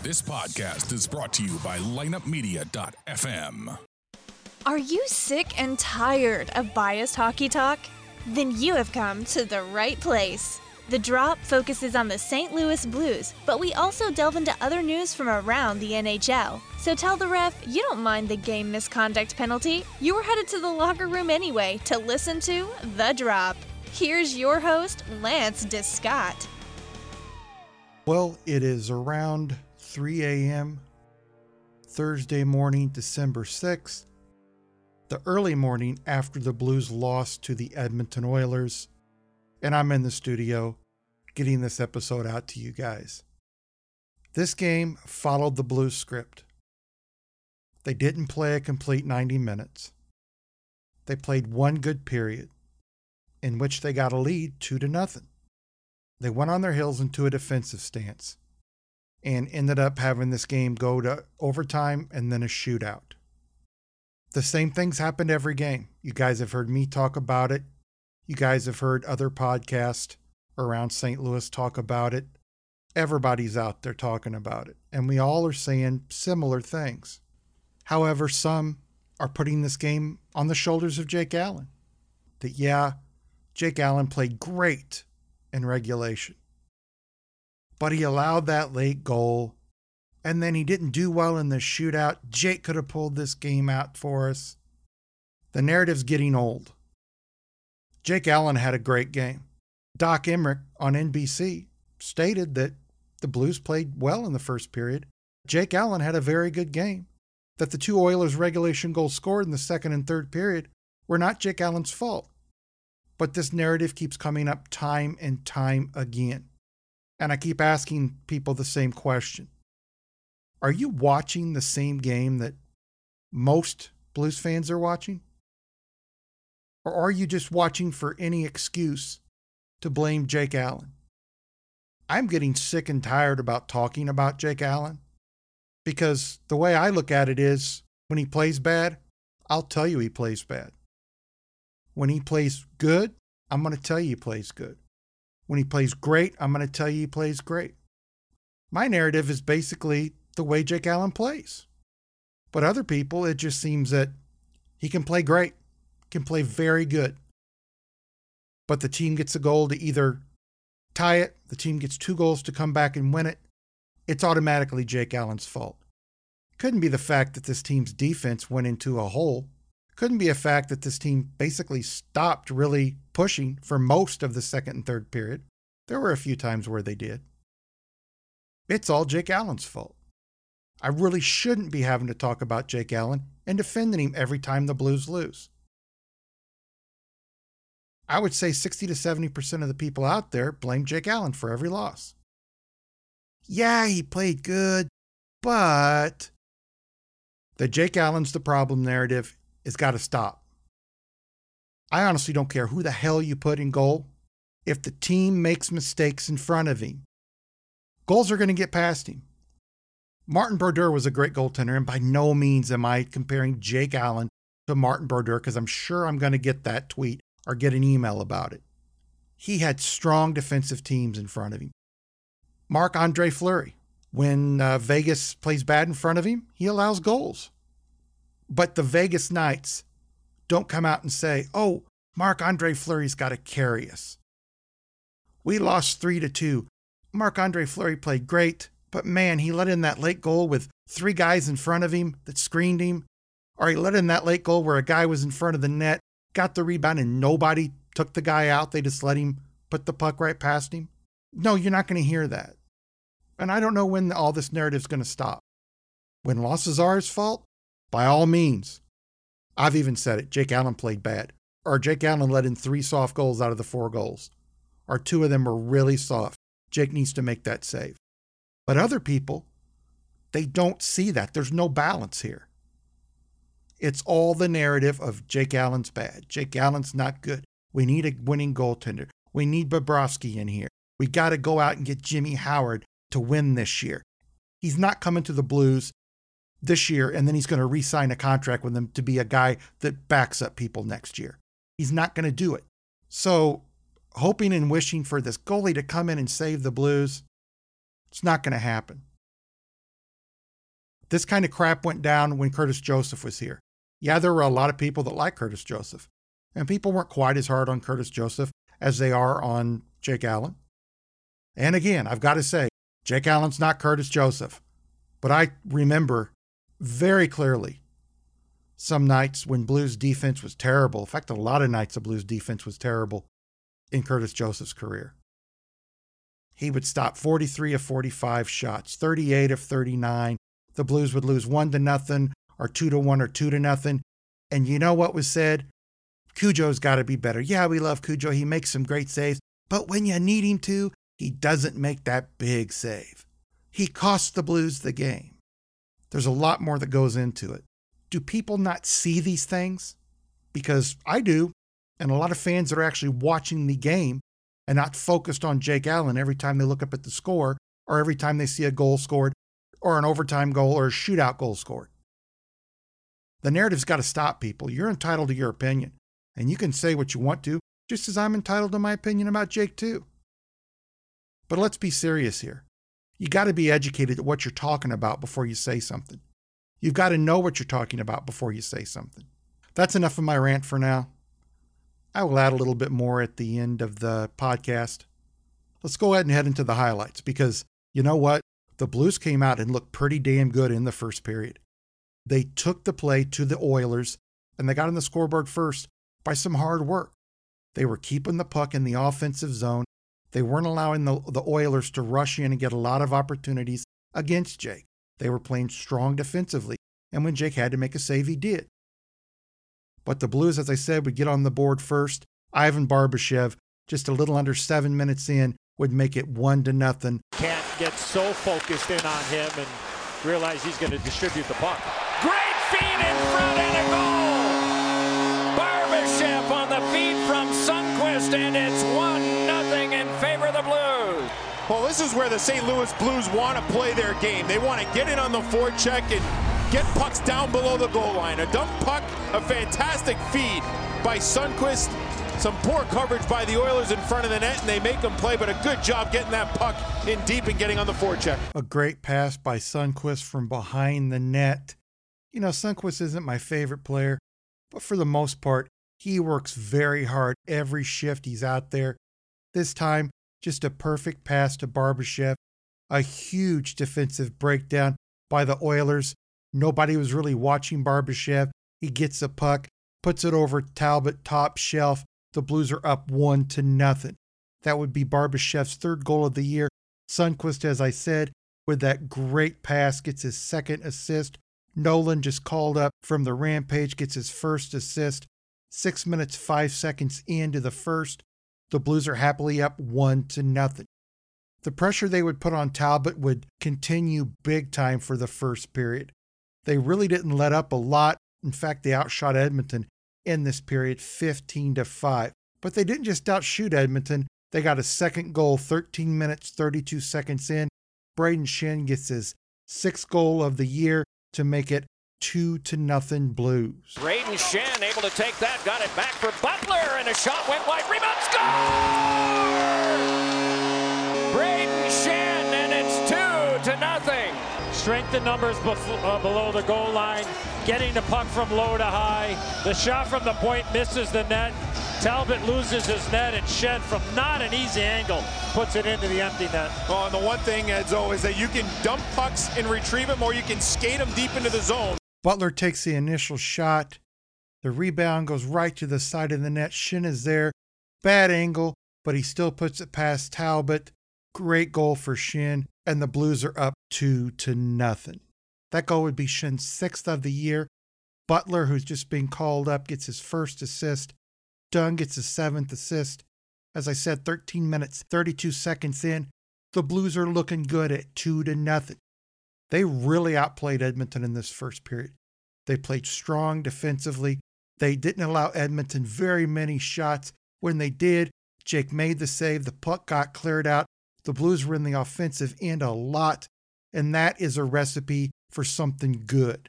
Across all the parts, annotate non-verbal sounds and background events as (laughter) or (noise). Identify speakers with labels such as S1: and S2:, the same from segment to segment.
S1: This podcast is brought to you by lineupmedia.fm.
S2: Are you sick and tired of biased hockey talk? Then you have come to the right place. The Drop focuses on the St. Louis Blues, but we also delve into other news from around the NHL. So tell the ref you don't mind the game misconduct penalty. You were headed to the locker room anyway to listen to The Drop. Here's your host, Lance Descott.
S3: Well, it is around 3 a.m. Thursday morning, December 6th, the early morning after the Blues lost to the Edmonton Oilers, and I'm in the studio getting this episode out to you guys. This game followed the Blues script. They didn't play a complete 90 minutes. They played one good period in which they got a lead 2 to nothing. They went on their heels into a defensive stance and ended up having this game go to overtime and then a shootout. The same things happened every game. You guys have heard me talk about it. You guys have heard other podcasts around St. Louis talk about it. Everybody's out there talking about it, and we all are saying similar things. However, some are putting this game on the shoulders of Jake Allen. That, yeah, Jake Allen played great in regulation but he allowed that late goal. And then he didn't do well in the shootout. Jake could have pulled this game out for us. The narrative's getting old. Jake Allen had a great game. Doc Emrick on NBC stated that the Blues played well in the first period. Jake Allen had a very good game. That the two Oilers regulation goals scored in the second and third period were not Jake Allen's fault. But this narrative keeps coming up time and time again. And I keep asking people the same question Are you watching the same game that most Blues fans are watching? Or are you just watching for any excuse to blame Jake Allen? I'm getting sick and tired about talking about Jake Allen because the way I look at it is when he plays bad, I'll tell you he plays bad. When he plays good, I'm going to tell you he plays good. When he plays great, I'm going to tell you he plays great. My narrative is basically the way Jake Allen plays. But other people, it just seems that he can play great, can play very good. But the team gets a goal to either tie it, the team gets two goals to come back and win it. It's automatically Jake Allen's fault. Couldn't be the fact that this team's defense went into a hole couldn't be a fact that this team basically stopped really pushing for most of the second and third period. There were a few times where they did. It's all Jake Allen's fault. I really shouldn't be having to talk about Jake Allen and defending him every time the Blues lose. I would say 60 to 70% of the people out there blame Jake Allen for every loss. Yeah, he played good, but the Jake Allen's the problem narrative it's got to stop. I honestly don't care who the hell you put in goal. If the team makes mistakes in front of him, goals are going to get past him. Martin Brodeur was a great goaltender, and by no means am I comparing Jake Allen to Martin Brodeur because I'm sure I'm going to get that tweet or get an email about it. He had strong defensive teams in front of him. Marc Andre Fleury, when uh, Vegas plays bad in front of him, he allows goals. But the Vegas Knights don't come out and say, oh, Marc Andre Fleury's got to carry us. We lost 3 to 2. Marc Andre Fleury played great, but man, he let in that late goal with three guys in front of him that screened him. Or he let in that late goal where a guy was in front of the net, got the rebound, and nobody took the guy out. They just let him put the puck right past him. No, you're not going to hear that. And I don't know when all this narrative's going to stop. When losses are his fault, by all means. I've even said it. Jake Allen played bad. Or Jake Allen let in three soft goals out of the four goals. Or two of them were really soft. Jake needs to make that save. But other people, they don't see that. There's no balance here. It's all the narrative of Jake Allen's bad. Jake Allen's not good. We need a winning goaltender. We need Bobrovsky in here. We got to go out and get Jimmy Howard to win this year. He's not coming to the Blues this year, and then he's going to re sign a contract with them to be a guy that backs up people next year. He's not going to do it. So, hoping and wishing for this goalie to come in and save the Blues, it's not going to happen. This kind of crap went down when Curtis Joseph was here. Yeah, there were a lot of people that liked Curtis Joseph, and people weren't quite as hard on Curtis Joseph as they are on Jake Allen. And again, I've got to say, Jake Allen's not Curtis Joseph, but I remember very clearly some nights when Blues defense was terrible. In fact, a lot of nights the Blues defense was terrible in Curtis Joseph's career. He would stop 43 of 45 shots, 38 of 39. The Blues would lose 1 to nothing or 2 to 1 or 2 to nothing. And you know what was said? Cujo's got to be better. Yeah, we love Cujo. He makes some great saves, but when you need him to, he doesn't make that big save. He costs the Blues the game. There's a lot more that goes into it. Do people not see these things? Because I do, and a lot of fans that are actually watching the game and not focused on Jake Allen every time they look up at the score or every time they see a goal scored or an overtime goal or a shootout goal scored. The narrative's got to stop people. You're entitled to your opinion, and you can say what you want to, just as I'm entitled to my opinion about Jake, too. But let's be serious here. You got to be educated at what you're talking about before you say something. You've got to know what you're talking about before you say something. That's enough of my rant for now. I will add a little bit more at the end of the podcast. Let's go ahead and head into the highlights because you know what? The Blues came out and looked pretty damn good in the first period. They took the play to the Oilers and they got on the scoreboard first by some hard work. They were keeping the puck in the offensive zone they weren't allowing the, the Oilers to rush in and get a lot of opportunities against Jake. They were playing strong defensively, and when Jake had to make a save, he did. But the Blues, as I said, would get on the board first. Ivan Barbashev, just a little under seven minutes in, would make it one to nothing.
S4: Can't get so focused in on him and realize he's going to distribute the puck. Great feed in front and a goal! Barbashev on the feed from Sundqvist, and it's one
S5: well, this is where the St. Louis Blues want to play their game. They want to get in on the forecheck and get pucks down below the goal line. A dump puck, a fantastic feed by Sundqvist. Some poor coverage by the Oilers in front of the net, and they make them play, but a good job getting that puck in deep and getting on the forecheck.
S3: A great pass by Sundqvist from behind the net. You know, Sundqvist isn't my favorite player, but for the most part, he works very hard every shift he's out there. This time, just a perfect pass to Barbashev. A huge defensive breakdown by the Oilers. Nobody was really watching Barbashev. He gets the puck, puts it over Talbot top shelf. The Blues are up one to nothing. That would be Barbashev's third goal of the year. Sundqvist, as I said, with that great pass, gets his second assist. Nolan just called up from the rampage, gets his first assist. Six minutes, five seconds into the first. The Blues are happily up one to nothing. The pressure they would put on Talbot would continue big time for the first period. They really didn't let up a lot. In fact, they outshot Edmonton in this period 15 to 5. But they didn't just outshoot Edmonton. They got a second goal 13 minutes 32 seconds in. Brayden Schenn gets his sixth goal of the year to make it two to nothing Blues.
S4: Brayden Schenn able to take that, got it back for Butler, and a shot went wide. Rebound score! Brayden Schenn, and it's two to nothing. Strength in numbers bef- uh, below the goal line, getting the puck from low to high. The shot from the point misses the net. Talbot loses his net, and Schenn from not an easy angle puts it into the empty net.
S5: Well, and the one thing, Edzo, is that you can dump pucks and retrieve them, or you can skate them deep into the zone.
S3: Butler takes the initial shot. The rebound goes right to the side of the net. Schenn is there. Bad angle, but he still puts it past Talbot. Great goal for Schenn, and the Blues are up two to nothing. That goal would be Schenn's sixth of the year. Butler, who's just been called up, gets his first assist. Dunn gets his seventh assist. As I said, 13 minutes, 32 seconds in. The Blues are looking good at two to nothing. They really outplayed Edmonton in this first period. They played strong defensively. They didn't allow Edmonton very many shots. When they did, Jake made the save. The puck got cleared out. The Blues were in the offensive end a lot, and that is a recipe for something good.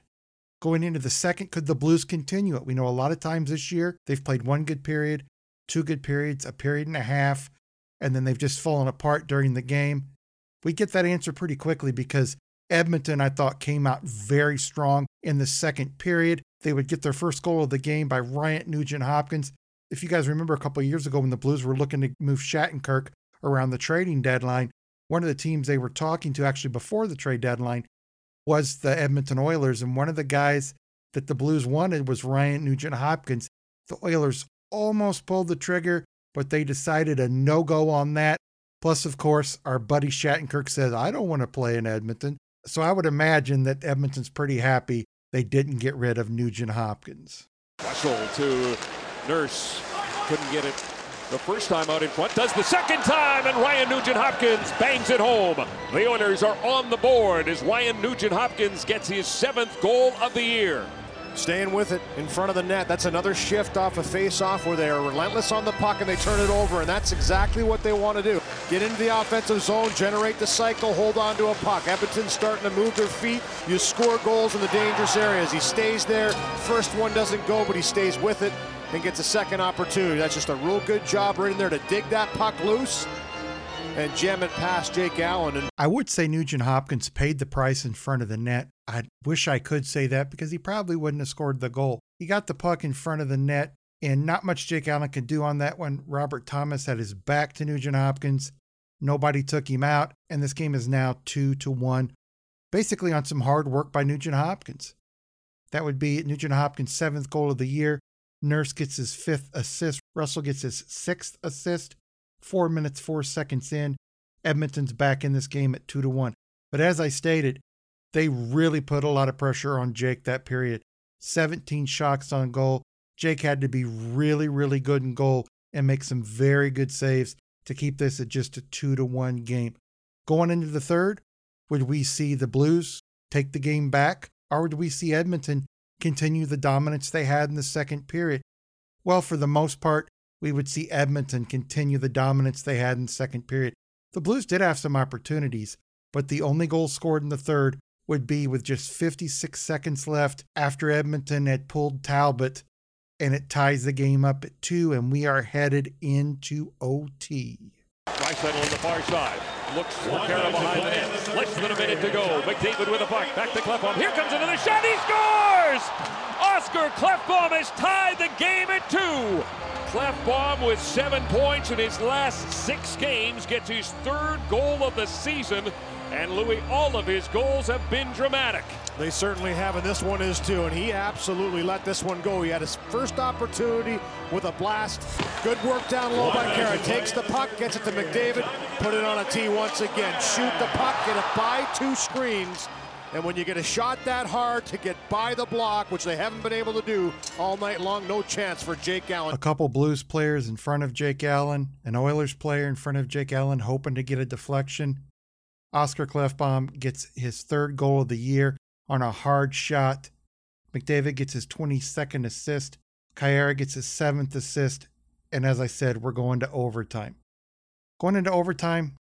S3: Going into the second, could the Blues continue it? We know a lot of times this year they've played one good period, two good periods, a period and a half, and then they've just fallen apart during the game. We get that answer pretty quickly because Edmonton, I thought, came out very strong in the second period. They would get their first goal of the game by Ryan Nugent Hopkins. If you guys remember a couple years ago when the Blues were looking to move Shattenkirk around the trading deadline, one of the teams they were talking to actually before the trade deadline was the Edmonton Oilers. And one of the guys that the Blues wanted was Ryan Nugent Hopkins. The Oilers almost pulled the trigger, but they decided a no go on that. Plus, of course, our buddy Shattenkirk says, I don't want to play in Edmonton. So I would imagine that Edmonton's pretty happy they didn't get rid of Nugent Hopkins.
S6: Russell to Nurse. Couldn't get it the first time out in front. Does the second time, and Ryan Nugent Hopkins bangs it home. The Oilers are on the board as Ryan Nugent Hopkins gets his seventh goal of the year.
S7: Staying with it in front of the net. That's another shift off a face-off where they are relentless on the puck and they turn it over, and that's exactly what they want to do. Get into the offensive zone, generate the cycle, hold on to a puck. Edmonton's starting to move their feet. You score goals in the dangerous areas. He stays there. First one doesn't go, but he stays with it and gets a second opportunity. That's just a real good job right in there to dig that puck loose and jam it past Jake Allen. And
S3: I would say Nugent Hopkins paid the price in front of the net. I wish I could say that because he probably wouldn't have scored the goal. He got the puck in front of the net, and not much Jake Allen could do on that one. Robert Thomas had his back to Nugent Hopkins. Nobody took him out, and this game is now two to one, basically on some hard work by Nugent Hopkins. That would be Nugent Hopkins' seventh goal of the year. Nurse gets his fifth assist. Russell gets his sixth assist. Four minutes, four seconds in. Edmonton's back in this game at two to one. But as I stated, they really put a lot of pressure on Jake that period. 17 shots on goal. Jake had to be really, really good in goal and make some very good saves to keep this at just a two to one game. Going into the third, would we see the Blues take the game back, or would we see Edmonton continue the dominance they had in the second period? Well, for the most part, we would see Edmonton continue the dominance they had in the second period. The Blues did have some opportunities, but the only goal scored in the third would be with just 56 seconds left after Edmonton had pulled Talbot, and it ties the game up at two, and we are headed into OT.
S6: Draisaitl on the far side. Looks for Khaira behind the net. Less than a minute to go. McDavid with a puck. Back to Klefbom. Here comes another shot. He scores! Oscar Klefbom has tied the game at two. Klefbom with seven points in his last six games gets his third goal of the season. And Louis, all of his goals have been dramatic.
S7: They certainly have, and this one is too. And he absolutely let this one go. He had his first opportunity with a blast. Good work down low by Khaira. Takes the puck, gets it to McDavid, put it on a tee once again. Shoot the puck, get it by two screens. And when you get a shot that hard to get by the block, which they haven't been able to do all night long, no chance for Jake Allen.
S3: A couple Blues players in front of Jake Allen, an Oilers player in front of Jake Allen, hoping to get a deflection. Oscar Klefbom gets his third goal of the year on a hard shot. McDavid gets his 22nd assist. Khaira gets his seventh assist. And as I said, we're going to overtime. Going into overtime,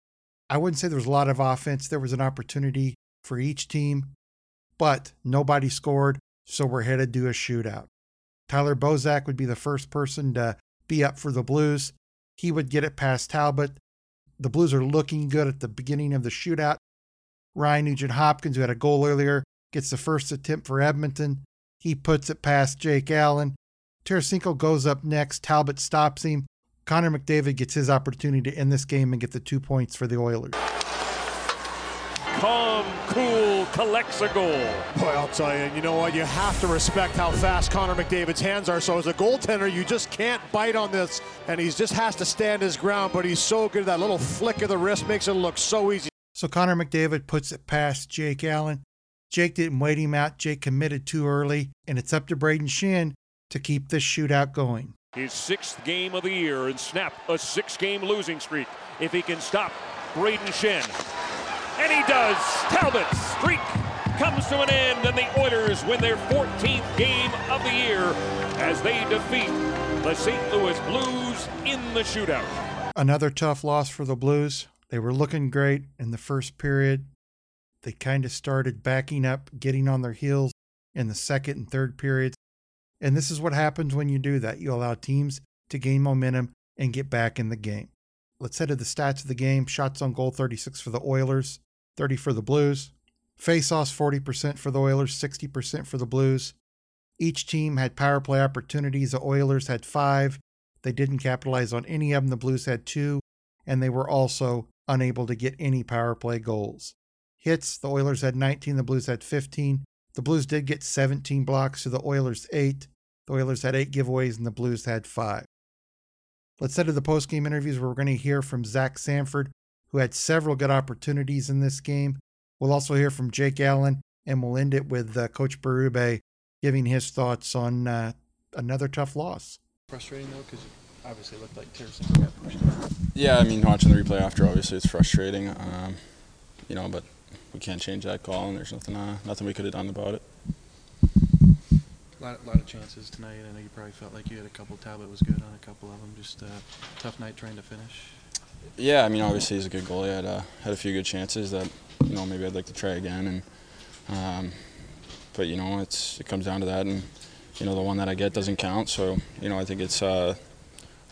S3: I wouldn't say there was a lot of offense. There was an opportunity for each team, but nobody scored, so we're headed to a shootout. Tyler Bozak would be the first person to be up for the Blues. He would get it past Talbot. The Blues are looking good at the beginning of the shootout. Ryan Nugent Hopkins, who had a goal earlier, gets the first attempt for Edmonton. He puts it past Jake Allen. Tarasenko goes up next. Talbot stops him. Connor McDavid gets his opportunity to end this game and get the two points for the Oilers.
S6: Calm, cool, collects a goal.
S7: Boy, I'll tell you, you know what? You have to respect how fast Connor McDavid's hands are. So as a goaltender, you just can't bite on this, and he just has to stand his ground. But he's so good. That little flick of the wrist makes it look so easy.
S3: So Connor McDavid puts it past Jake Allen. Jake didn't wait him out. Jake committed too early, and it's up to Brayden Schenn to keep this shootout going.
S6: His sixth game of the year and snap a six-game losing streak. If he can stop Brayden Schenn. And he does. Talbot's streak comes to an end, and the Oilers win their 14th game of the year as they defeat the St. Louis Blues in the shootout.
S3: Another tough loss for the Blues. They were looking great in the first period. They kind of started backing up, getting on their heels in the second and third periods. And this is what happens when you do that. You allow teams to gain momentum and get back in the game. Let's head to the stats of the game. Shots on goal 36 for the Oilers, 30 for the Blues. Face-offs 40% for the Oilers, 60% for the Blues. Each team had power play opportunities. The Oilers had five. They didn't capitalize on any of them. The Blues had two, and they were also unable to get any power play goals. Hits, the Oilers had 19, the Blues had 15. The Blues did get 17 blocks to the Oilers' eight. The Oilers had eight giveaways, and the Blues had five. Let's head to the post-game interviews where we're going to hear from Zach Sanford, who had several good opportunities in this game. We'll also hear from Jake Allen, and we'll end it with uh, Coach Berube giving his thoughts on uh, another tough loss.
S8: Frustrating though, because obviously looked like Tarasenko got pushed.
S9: Yeah, I mean, watching the replay after, obviously it's frustrating, um, you know, but we can't change that call, and there's nothing, uh, nothing we could have done about it.
S8: A lot, lot of chances tonight. I know you probably felt like you had a couple. Talbot was good on a couple of them. Just a tough night trying to finish.
S9: Yeah, I mean, obviously he's a good goalie. I had, uh, had a few good chances that, you know, maybe I'd like to try again, and um, but you know, it's it comes down to that, and you know, the one that I get doesn't count. So you know, I think it's uh,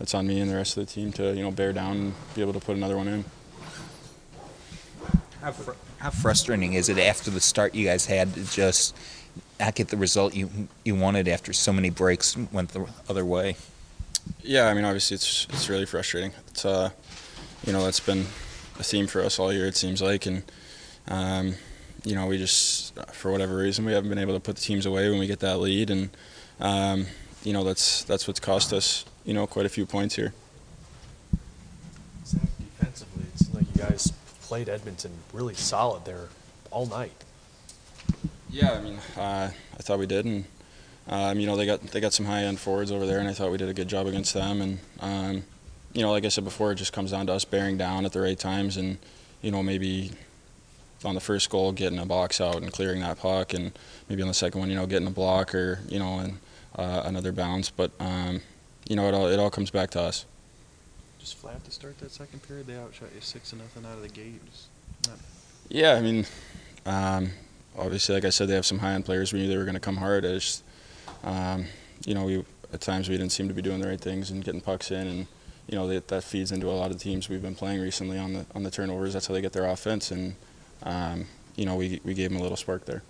S9: it's on me and the rest of the team to you know bear down and be able to put another one in.
S10: How, fr- how frustrating is it after the start you guys had to just not get the result you you wanted after so many breaks went the other way?
S9: Yeah, I mean, obviously it's it's really frustrating. It's uh, you know, that's been a theme for us all year. It seems like, and um, you know, we just for whatever reason we haven't been able to put the teams away when we get that lead, and um, you know that's that's what's cost us you know quite a few points here.
S11: Zach, defensively, it's like you guys played Edmonton really solid there all night.
S9: Yeah, I mean, uh, I thought we did, and um, you know they got they got some high end forwards over there, and I thought we did a good job against them. And um, you know, like I said before, it just comes down to us bearing down at the right times, and you know maybe on the first goal getting a box out and clearing that puck, and maybe on the second one, you know, getting a block or you know, and uh, another bounce. But um, you know, it all it all comes back to us.
S8: Just flat to start that second period. They outshot you six to nothing out of the gate.
S9: Yeah, I mean, um, obviously, like I said, they have some high-end players. We knew they were going to come hard. Just, um, you know, we at times we didn't seem to be doing the right things and getting pucks in, and you know that, that feeds into a lot of the teams we've been playing recently on the on the turnovers. That's how they get their offense, and um, you know, we, we gave them a little spark there.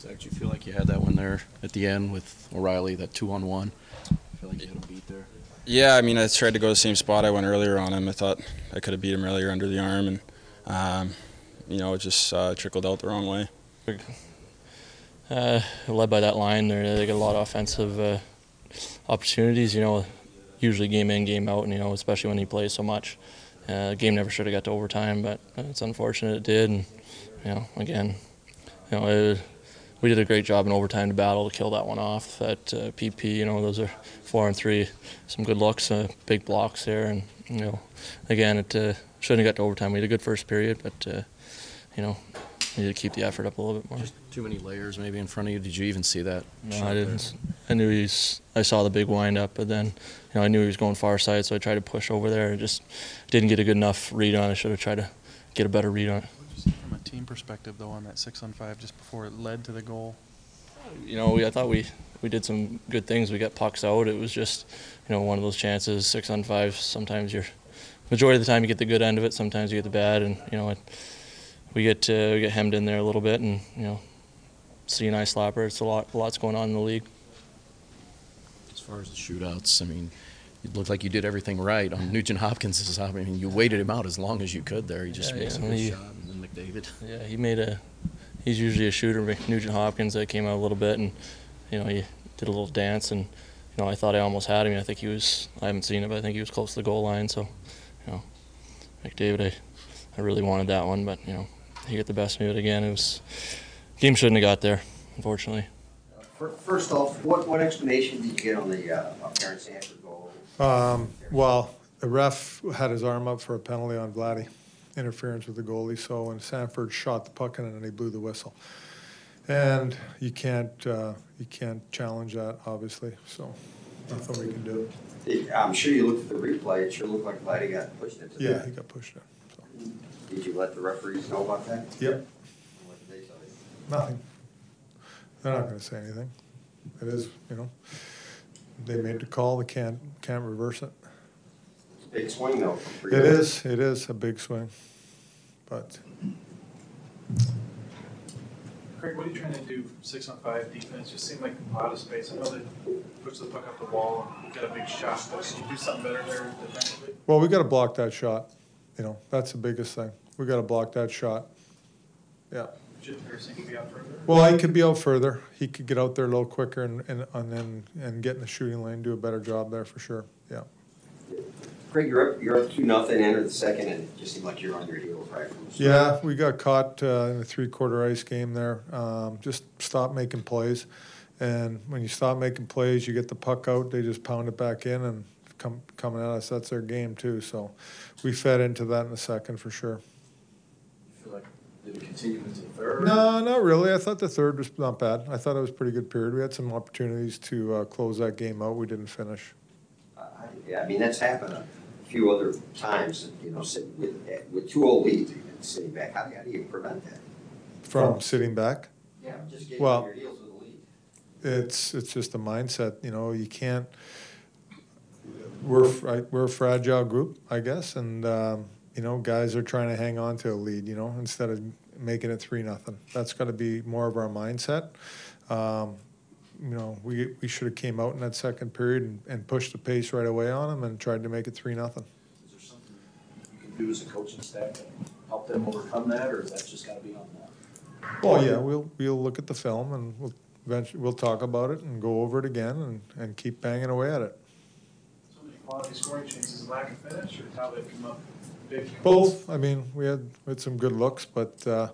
S11: Zach, do you feel like you had that one there at the end with O'Reilly, that two on one? I feel like you had him beat there.
S9: Yeah, I mean, I tried to go the same spot I went earlier on him. I thought I could have beat him earlier under the arm, and um, you know, it just uh, trickled out the wrong way.
S12: Uh, led by that line, they get a lot of offensive uh, opportunities. You know, usually game in, game out, and you know, especially when he plays so much. Uh, game never should have got to overtime, but it's unfortunate it did. And you know, again, you know, it, we did a great job in overtime to battle to kill that one off. That uh, PP, you know, those are four and three, some good looks, uh, big blocks there, and you know, again, it uh, shouldn't have got to overtime. We had a good first period, but uh, you know, we need to keep the effort up a little bit more.
S11: Just too many layers maybe in front of you. Did you even see that?
S12: No, I didn't. There? I knew he's. I saw the big wind up, but then, you know, I knew he was going far side, so I tried to push over there. Just didn't get a good enough read on it. I should have tried to get a better read on it.
S8: Team perspective, though, on that six on five just before it led to the goal?
S12: You know, we, I thought we we did some good things. We got pucks out. It was just, you know, one of those chances, six on five. Sometimes you're, majority of the time you get the good end of it. Sometimes you get the bad, and you know, it, we get uh, we get hemmed in there a little bit, and you know, see an ice slapper. It's a lot, lots going on in the league.
S11: As far as the shootouts, I mean, it looked like you did everything right on Nugent Hopkins' (laughs) I mean, you waited him out as long as you could there. He just yeah, makes yeah. a good shot, and then McDavid. (laughs)
S12: Yeah, he made a. He's usually a shooter. Nugent Hopkins that came out a little bit, and you know he did a little dance, and you know I thought I almost had him. I think he was. I haven't seen it, but I think he was close to the goal line. So, you know, McDavid, I, I really wanted that one, but you know, he got the best of it again. It was game shouldn't have got there, unfortunately.
S13: First off, what, what explanation did you get on the uh, apparent Sanford goal?
S14: Um, well, the ref had his arm up for a penalty on Vladdy, interference with the goalie. So when Sanford shot the puck in and he blew the whistle, and you can't uh, you can't challenge that obviously. So nothing we can do.
S13: I'm sure you looked at the replay. It sure looked like Vladdy got pushed into.
S14: Yeah, he got pushed in.
S13: Did you let the referees know about that?
S14: Yep. Nothing. They're not gonna say anything. It is, you know, they made the call, they can't, can't reverse it.
S13: Big swing though.
S14: It is, it is a big swing, but
S8: Craig, what are you trying to do six on five defense? Just seemed like a lot of space. I know they push the puck up the wall and got a big shot, but can you do something better there defensively?
S14: Well, we got to block that shot. You know, that's the biggest thing. We got to block that shot. Yeah.
S8: Jim Harrison be out further.
S14: Well, he could be out further. He could get out there a little quicker and, and, and then and get in the shooting lane, do a better job there for sure. Yeah.
S13: Craig, you're up, you're up two nothing, enter the second, and it just seemed like you're on your heels right from the start.
S14: Yeah, we got caught uh, in a three-quarter ice game there. Um, just stop making plays, and when you stop making plays, you get the puck out. They just pound it back in and come coming at us. That's their game too. So we fed into that in the second for sure.
S8: You feel like did it continue into the third?
S14: No, not really. I thought the third was not bad. I thought it was a pretty good period. We had some opportunities to uh, close that game out. We didn't finish.
S13: I- Yeah, I mean, that's happened a few other times, you know, sitting with, with two old leads, even sitting back. How do you, how do you prevent that?
S14: From sitting back.
S13: Yeah, just getting
S14: Well-
S13: your heels with the lead.
S14: It's it's just a mindset, you know. You can't. We're we're a fragile group, I guess, and um, you know, guys are trying to hang on to a lead, you know, instead of making it three nothing. That's got to be more of our mindset. Um, you know, we we should have came out in that second period and, and pushed the pace right away on them and tried to make it three nothing.
S15: Is there something you can do as a coaching staff to help them overcome that, or is that just gotta be on them?
S14: Well, yeah, we'll we'll look at the film and we'll eventually we'll talk about it and go over it again and, and keep banging away at it.
S8: So many quality scoring chances, lack of finish, or how they come up big?
S14: Both. I mean, we had we had some good looks, but uh,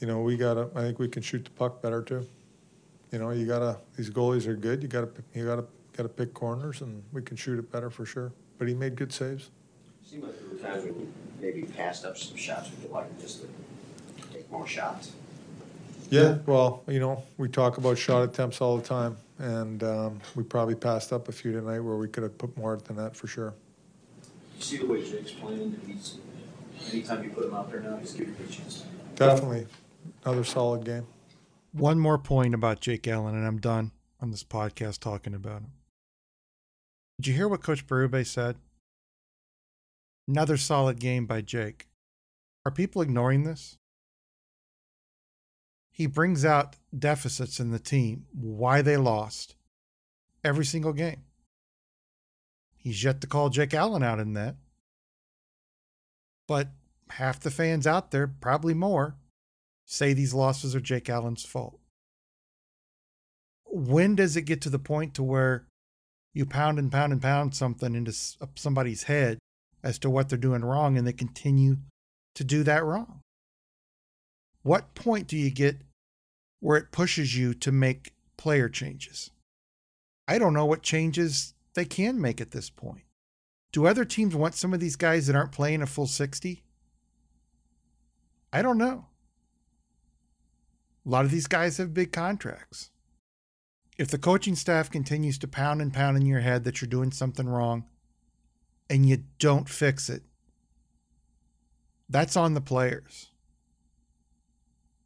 S14: you know, we gotta. I think we can shoot the puck better too. You know, you gotta. These goalies are good. You gotta. You gotta. Gotta pick corners, and we can shoot it better for sure. But he made good saves.
S13: Seemed like there were times when you maybe passed up some shots, would you like just to take more shots?
S14: Yeah. Well, you know, we talk about shot attempts all the time, and um, we probably passed up a few tonight where we could have put more than that for sure.
S15: You see the way Jake's playing, and he's, anytime you put him out there now, he's giving you a chance.
S14: Definitely, another solid game.
S3: One more point about Jake Allen, and I'm done on this podcast talking about him. Did you hear what Coach Berube said? Another solid game by Jake. Are people ignoring this? He brings out deficits in the team, why they lost every single game. He's yet to call Jake Allen out in that. But half the fans out there, probably more, say these losses are Jake Allen's fault. When does it get to the point to where you pound and pound and pound something into somebody's head as to what they're doing wrong and they continue to do that wrong? What point do you get where it pushes you to make player changes? I don't know what changes they can make at this point. Do other teams want some of these guys that aren't playing a full 60? I don't know. A lot of these guys have big contracts. If the coaching staff continues to pound and pound in your head that you're doing something wrong and you don't fix it, that's on the players.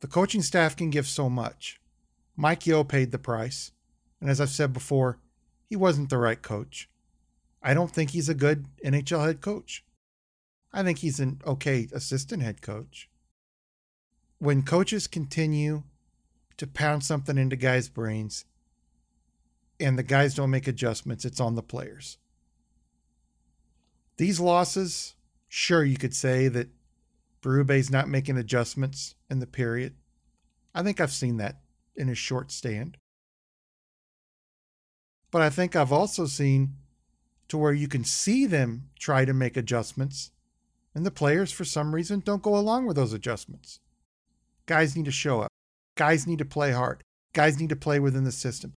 S3: The coaching staff can give so much. Mike Yeo paid the price. And as I've said before, he wasn't the right coach. I don't think he's a good NHL head coach. I think he's an okay assistant head coach. When coaches continue to pound something into guys' brains and the guys don't make adjustments, it's on the players. These losses, sure, you could say that Berube's not making adjustments in the period. I think I've seen that in his short stand. But I think I've also seen to where you can see them try to make adjustments, and the players, for some reason, don't go along with those adjustments. Guys need to show up. Guys need to play hard. Guys need to play within the system.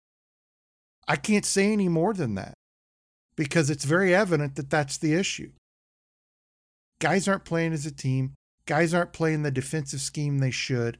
S3: I can't say any more than that because it's very evident that that's the issue. Guys aren't playing as a team. Guys aren't playing the defensive scheme they should.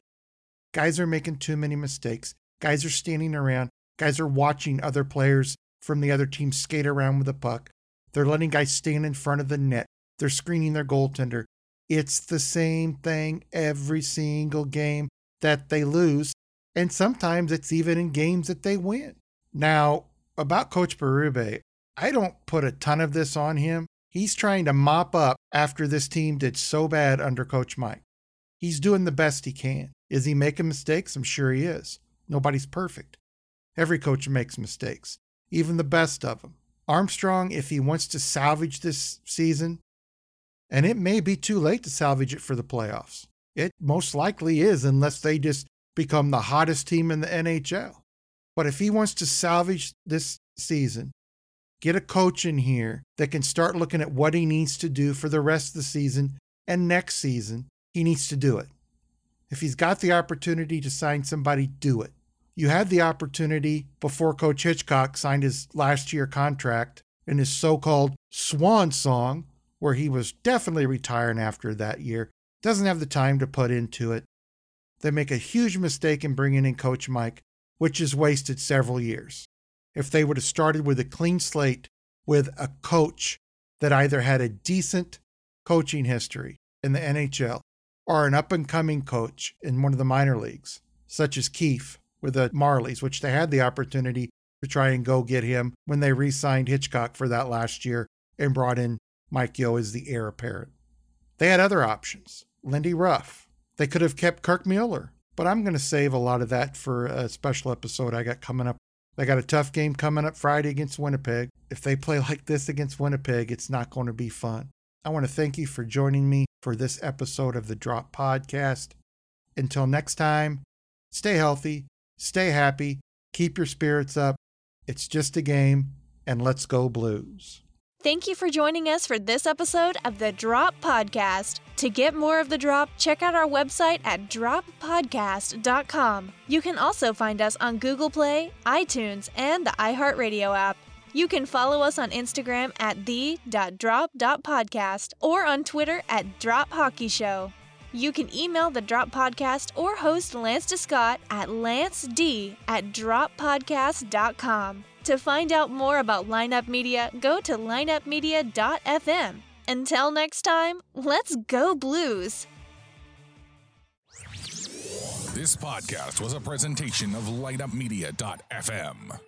S3: Guys are making too many mistakes. Guys are standing around. Guys are watching other players from the other team skate around with the puck. They're letting guys stand in front of the net. They're screening their goaltender. It's the same thing every single game that they lose. And sometimes it's even in games that they win. Now, about Coach Berube, I don't put a ton of this on him. He's trying to mop up after this team did so bad under Coach Mike. He's doing the best he can. Is he making mistakes? I'm sure he is. Nobody's perfect. Every coach makes mistakes, even the best of them. Armstrong, if he wants to salvage this season, and it may be too late to salvage it for the playoffs. It most likely is, unless they just become the hottest team in the NHL. But if he wants to salvage this season, get a coach in here that can start looking at what he needs to do for the rest of the season and next season, he needs to do it. If he's got the opportunity to sign somebody, do it. You had the opportunity before Coach Hitchcock signed his last year contract in his so called swan song, where he was definitely retiring after that year. Doesn't have the time to put into it. They make a huge mistake in bringing in Coach Mike, which has wasted several years. If they would have started with a clean slate with a coach that either had a decent coaching history in the NHL or an up and coming coach in one of the minor leagues, such as Keefe with the Marlies, which they had the opportunity to try and go get him when they re signed Hitchcock for that last year and brought in Mike Yeo as the heir apparent. They had other options. Lindy Ruff. They could have kept Kirk Muller, but I'm going to save a lot of that for a special episode I got coming up. They got a tough game coming up Friday against Winnipeg. If they play like this against Winnipeg, it's not going to be fun. I want to thank you for joining me for this episode of the Drop Podcast. Until next time, stay healthy, stay happy, keep your spirits up. It's just a game, and let's go, Blues.
S2: Thank you for joining us for this episode of the Drop Podcast. To get more of the drop, check out our website at droppodcast.com. You can also find us on Google Play, iTunes, and the iHeartRadio app. You can follow us on Instagram at the.drop.podcast or on Twitter at Drop Hockey Show. You can email the Drop Podcast or host Lance DeScott at lanced at droppodcast.com. To find out more about Lineup Media, go to lineupmedia.fm. Until next time, let's go Blues!
S1: This podcast was a presentation of lineupmedia.fm.